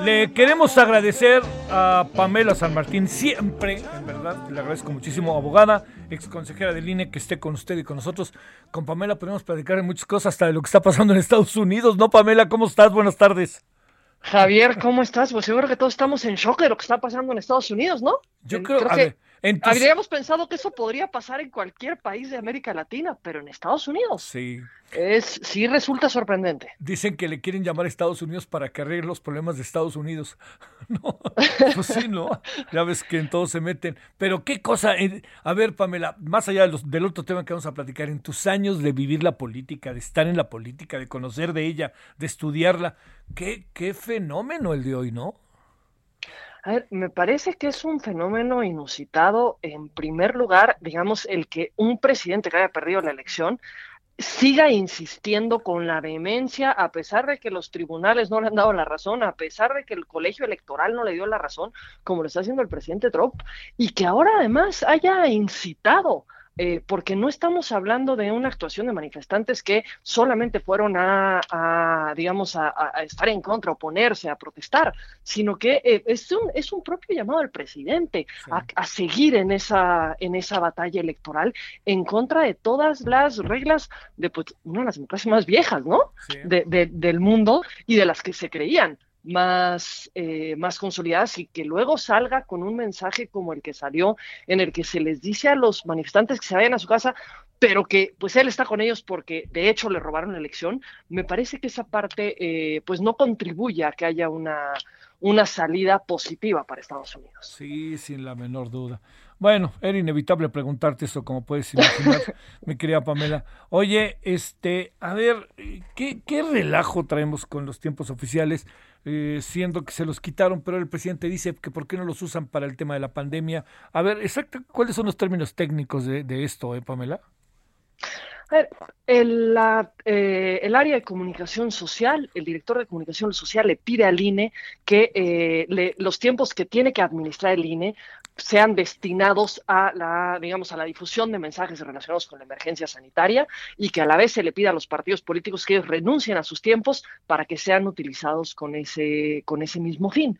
Le queremos agradecer a Pamela San Martín siempre, en verdad, le agradezco muchísimo, abogada, ex consejera del INE, que esté con usted y con nosotros. Con Pamela podemos platicar de muchas cosas, hasta de lo que está pasando en Estados Unidos, ¿no, Pamela? ¿Cómo estás? Buenas tardes. Javier, ¿cómo estás? Pues seguro que todos estamos en shock de lo que está pasando en Estados Unidos, ¿no? Yo creo, a que ver, habríamos pensado que eso podría pasar en cualquier país de América Latina, pero en Estados Unidos Sí, es sí resulta sorprendente. dicen que le quieren llamar a Estados Unidos para que arregle los problemas de Estados Unidos. No, pues sí, ¿no? Ya ves que en todo se meten. Pero qué cosa, eh, a ver, Pamela, más allá de los- del otro tema que vamos a platicar, en tus años de vivir la política, de estar en la política, de conocer de ella, de estudiarla, qué, qué fenómeno el de hoy, ¿no? A ver, me parece que es un fenómeno inusitado, en primer lugar, digamos, el que un presidente que haya perdido la elección siga insistiendo con la vehemencia, a pesar de que los tribunales no le han dado la razón, a pesar de que el colegio electoral no le dio la razón, como lo está haciendo el presidente Trump, y que ahora además haya incitado. Eh, porque no estamos hablando de una actuación de manifestantes que solamente fueron a, a, digamos, a, estar en contra, a oponerse, a protestar, sino que eh, es, un, es un propio llamado al presidente a, a seguir en esa, en esa batalla electoral en contra de todas las reglas de pues, una de las democracias más viejas, ¿no? Sí. De- de- del mundo y de las que se creían más, eh, más consolidadas y que luego salga con un mensaje como el que salió, en el que se les dice a los manifestantes que se vayan a su casa, pero que pues él está con ellos porque de hecho le robaron la elección, me parece que esa parte eh, pues no contribuye a que haya una, una salida positiva para Estados Unidos. Sí, sin la menor duda. Bueno, era inevitable preguntarte eso, como puedes imaginar, mi querida Pamela. Oye, este, a ver, ¿qué, qué relajo traemos con los tiempos oficiales? Eh, siendo que se los quitaron, pero el presidente dice que por qué no los usan para el tema de la pandemia. A ver, exacto, ¿cuáles son los términos técnicos de, de esto, eh, Pamela? El, la, eh, el área de comunicación social, el director de comunicación social le pide al INE que eh, le- los tiempos que tiene que administrar el INE sean destinados a la, digamos, a la difusión de mensajes relacionados con la emergencia sanitaria y que a la vez se le pida a los partidos políticos que ellos renuncien a sus tiempos para que sean utilizados con ese, con ese mismo fin.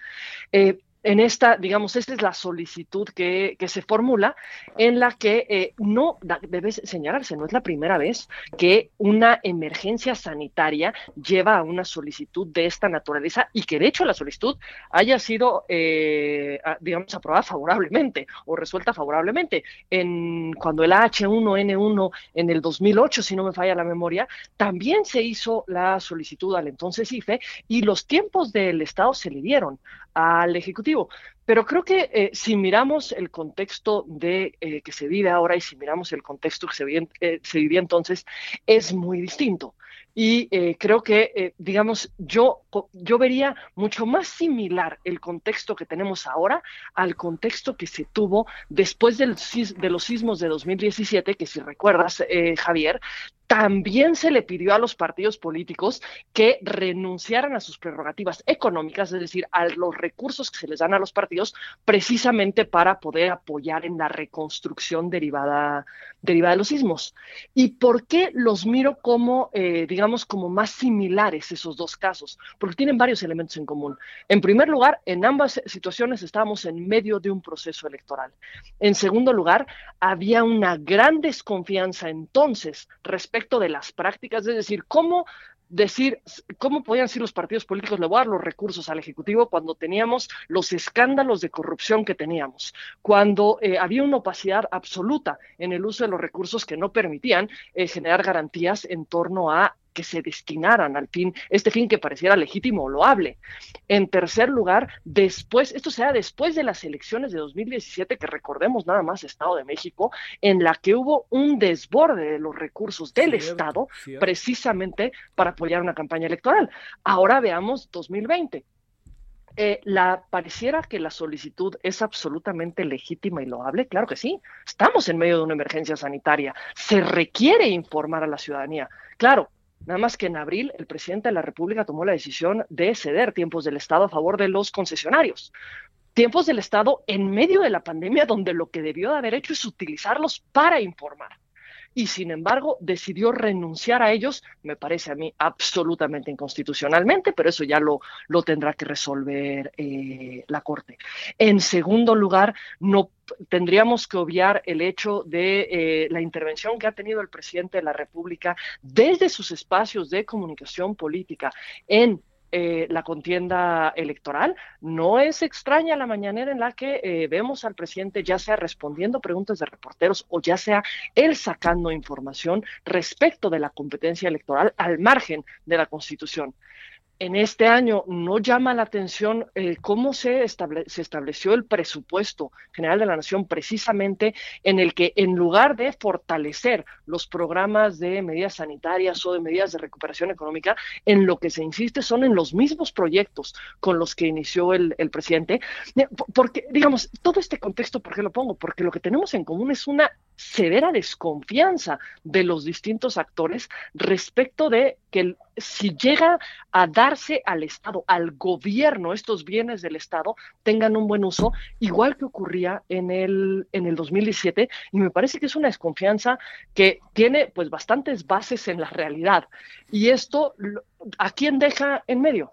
Eh, en esta, digamos, esta es la solicitud que, que se formula en la que eh, no debe señalarse, no es la primera vez que una emergencia sanitaria lleva a una solicitud de esta naturaleza y que de hecho la solicitud haya sido, eh, digamos, aprobada favorablemente o resuelta favorablemente. En, cuando el H1N1 en el 2008, si no me falla la memoria, también se hizo la solicitud al entonces IFE y los tiempos del Estado se le dieron al Ejecutivo. を Pero creo que eh, si miramos el contexto de eh, que se vive ahora y si miramos el contexto que se eh, vivía entonces, es muy distinto. Y creo que, digamos, yo, yo vería mucho más similar el contexto que tenemos ahora al contexto que se tuvo después del, de los sismos de 2017, que si recuerdas, Javier, también se le pidió a los partidos políticos que renunciaran a sus prerrogativas económicas, es decir, a los recursos que se les dan a los partidos, precisamente para poder apoyar en la reconstrucción derivada, derivada de los sismos. ¿Y por qué los miro como, eh, digamos, como más similares esos dos casos? Porque tienen varios elementos en común. En primer lugar, en ambas situaciones estábamos en medio de un proceso electoral. En segundo lugar, había una gran desconfianza entonces respecto de las prácticas, es decir, cómo decir cómo podían ser los partidos políticos le los recursos al Ejecutivo cuando teníamos los escándalos de corrupción que teníamos, cuando eh, había una opacidad absoluta en el uso de los recursos que no permitían eh, generar garantías en torno a que se destinaran al fin, este fin que pareciera legítimo o loable. En tercer lugar, después, esto sea después de las elecciones de 2017, que recordemos nada más Estado de México, en la que hubo un desborde de los recursos del Estado precisamente para apoyar una campaña electoral. Ahora veamos 2020. Eh, la pareciera que la solicitud es absolutamente legítima y loable, claro que sí. Estamos en medio de una emergencia sanitaria. Se requiere informar a la ciudadanía. Claro, Nada más que en abril el presidente de la República tomó la decisión de ceder tiempos del Estado a favor de los concesionarios. Tiempos del Estado en medio de la pandemia donde lo que debió de haber hecho es utilizarlos para informar y sin embargo decidió renunciar a ellos, me parece a mí absolutamente inconstitucionalmente, pero eso ya lo, lo tendrá que resolver eh, la Corte. En segundo lugar, no tendríamos que obviar el hecho de eh, la intervención que ha tenido el presidente de la República desde sus espacios de comunicación política en eh, la contienda electoral. No es extraña la mañanera en la que eh, vemos al presidente ya sea respondiendo preguntas de reporteros o ya sea él sacando información respecto de la competencia electoral al margen de la Constitución en este año no llama la atención eh, cómo se, se, estableció el presupuesto general de la nación precisamente en el que en lugar de fortalecer los programas de medidas sanitarias o de medidas de recuperación económica, en lo que se insiste son en los mismos proyectos con los que inició el, el presidente. Porque, digamos, todo este contexto, ¿por qué lo pongo? Porque lo que tenemos en común es una severa desconfianza de los distintos actores respecto de que si llega a darse al Estado, al gobierno, estos bienes del Estado tengan un buen uso, igual que ocurría en el, en el 2017, y me parece que es una desconfianza que tiene pues bastantes bases en la realidad. Y esto, ¿a quién deja en medio?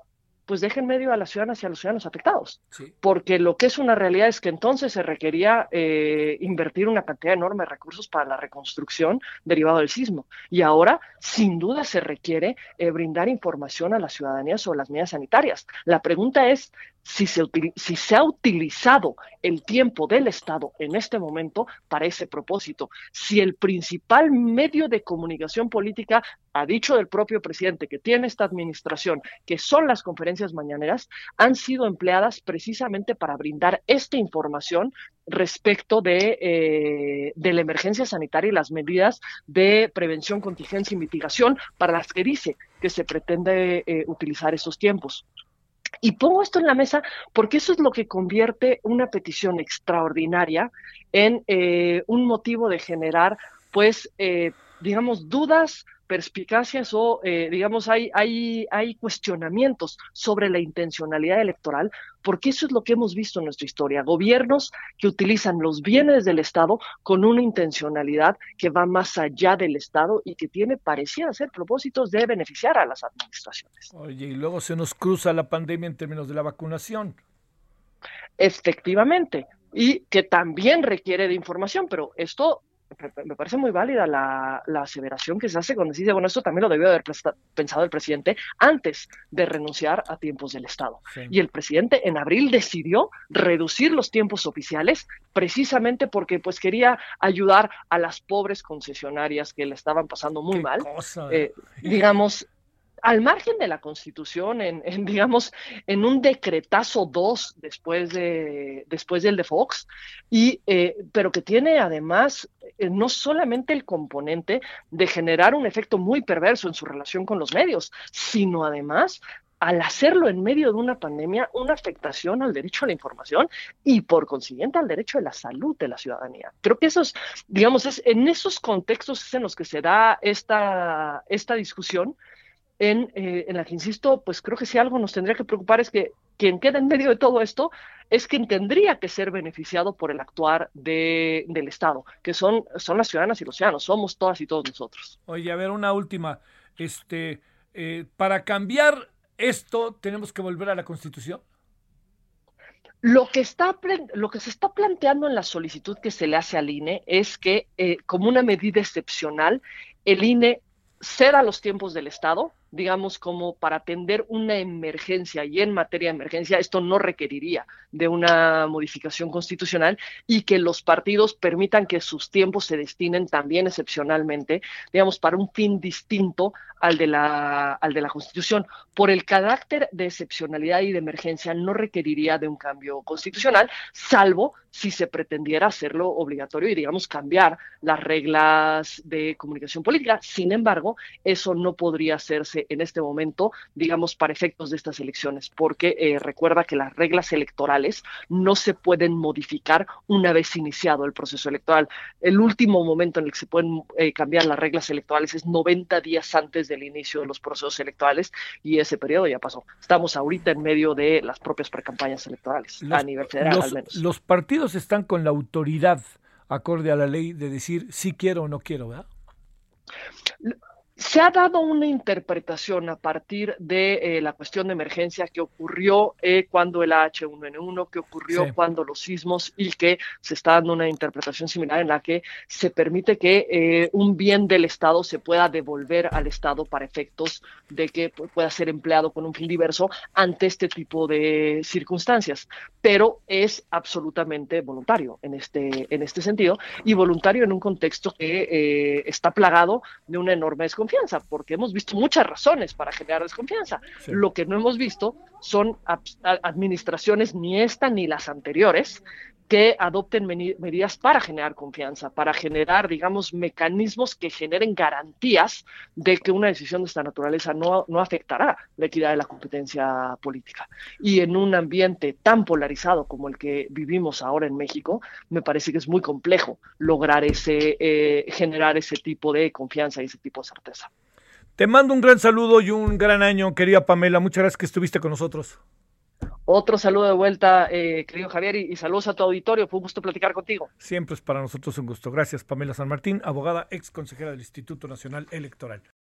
Pues deje en medio a las ciudadanas y a los ciudadanos afectados. Porque lo que es una realidad es que entonces se requería eh, invertir una cantidad enorme de recursos para la reconstrucción derivado del sismo. Y ahora, sin duda, se requiere eh, brindar información a la ciudadanía sobre las medidas sanitarias. La pregunta es si se, si se ha utilizado el tiempo del Estado en este momento para ese propósito. Si el principal medio de comunicación política ha dicho del propio presidente que tiene esta administración, que son las conferencias mañaneras, han sido empleadas precisamente para brindar esta información respecto de, eh, la emergencia sanitaria y las medidas de prevención, contingencia y mitigación para las que dice que se pretende eh, utilizar estos tiempos. Y pongo esto en la mesa porque eso es lo que convierte una petición extraordinaria en eh, un motivo de generar, pues, eh, digamos, dudas, perspicacias o, eh, digamos, hay, hay, hay cuestionamientos sobre la intencionalidad electoral, porque eso es lo que hemos visto en nuestra historia. Gobiernos que utilizan los bienes del Estado con una intencionalidad que va más allá del Estado y que tiene, pareciera ser, propósitos de beneficiar a las administraciones. Oye, y luego se nos cruza la pandemia en términos de la vacunación. Efectivamente, y que también requiere de información, pero esto me parece muy válida la, aseveración que se hace cuando se dice, bueno, esto también lo debió haber pensado el presidente antes de renunciar a tiempos del Estado. Y el presidente en abril decidió reducir los tiempos oficiales precisamente porque pues quería ayudar a las pobres concesionarias que le estaban pasando muy mal. Eh, digamos, al margen de la Constitución, en, digamos, en un decretazo 2 después, de, después del de Fox, y, eh, pero que tiene además eh, no solamente el componente de generar un efecto muy perverso en su relación con los medios, sino además al hacerlo en medio de una pandemia, una afectación al derecho a la información y por consiguiente al derecho a la salud de la ciudadanía. Creo que esos, digamos, es en esos contextos en los que se da esta, esta discusión en, eh, en la que, insisto, pues creo que si algo nos tendría que preocupar es que quien queda en medio de todo esto es quien tendría que ser beneficiado por el actuar de, del Estado, que son, son las ciudadanas y los ciudadanos, somos todas y todos nosotros. Oye, a ver, una última. Este, eh, para cambiar esto, ¿tenemos que volver a la Constitución? Lo que, está, lo que se está planteando en la solicitud que se le hace al INE es que, eh, como una medida excepcional, el INE ceda los tiempos del Estado, digamos, como para atender una emergencia y en materia de emergencia esto no requeriría de una modificación constitucional y que los partidos permitan que sus tiempos se destinen también excepcionalmente, digamos, para un fin distinto al de la, al de la Constitución. Por el carácter de excepcionalidad y de emergencia no requeriría de un cambio constitucional, salvo si se pretendiera hacerlo obligatorio y, digamos, cambiar las reglas de comunicación política. Sin embargo, eso no podría hacerse en este momento, digamos, para efectos de estas elecciones, porque eh, recuerda que las reglas electorales no se pueden modificar una vez iniciado el proceso electoral. El último momento en el que se pueden eh, cambiar las reglas electorales es 90 días antes del inicio de los procesos electorales y ese periodo ya pasó. Estamos ahorita en medio de las propias precampañas electorales a nivel federal al menos. Los partidos están con la autoridad acorde a la ley de decir si quiero o no quiero, ¿verdad? Se ha dado una interpretación a partir de eh, la cuestión de emergencia que ocurrió eh, cuando el H1N1, que ocurrió cuando los sismos y que se está dando una interpretación similar en la que se permite que eh, un bien del Estado se pueda devolver al Estado para efectos de que pueda ser empleado con un fin diverso ante este tipo de circunstancias. Pero es absolutamente voluntario en este, en este sentido y voluntario en un contexto que está plagado de una enorme desconfianza porque hemos visto muchas razones para generar desconfianza. Lo que no hemos visto son administraciones, ni esta ni las anteriores, que adopten medidas para generar confianza, para generar, digamos, mecanismos que generen garantías de que una decisión de esta naturaleza no, no afectará la equidad de la competencia política. Y en un ambiente tan polarizado como el que vivimos ahora en México, me parece que es muy complejo lograr ese, eh, generar ese tipo de confianza y ese tipo de certeza. Te mando un gran saludo y un gran año, querida Pamela. Muchas gracias que estuviste con nosotros. Otro saludo de vuelta, eh, querido Javier, y, saludos a tu auditorio. Fue un gusto platicar contigo. Siempre es para nosotros un gusto. Gracias, Pamela San Martín, abogada, ex consejera del Instituto Nacional Electoral.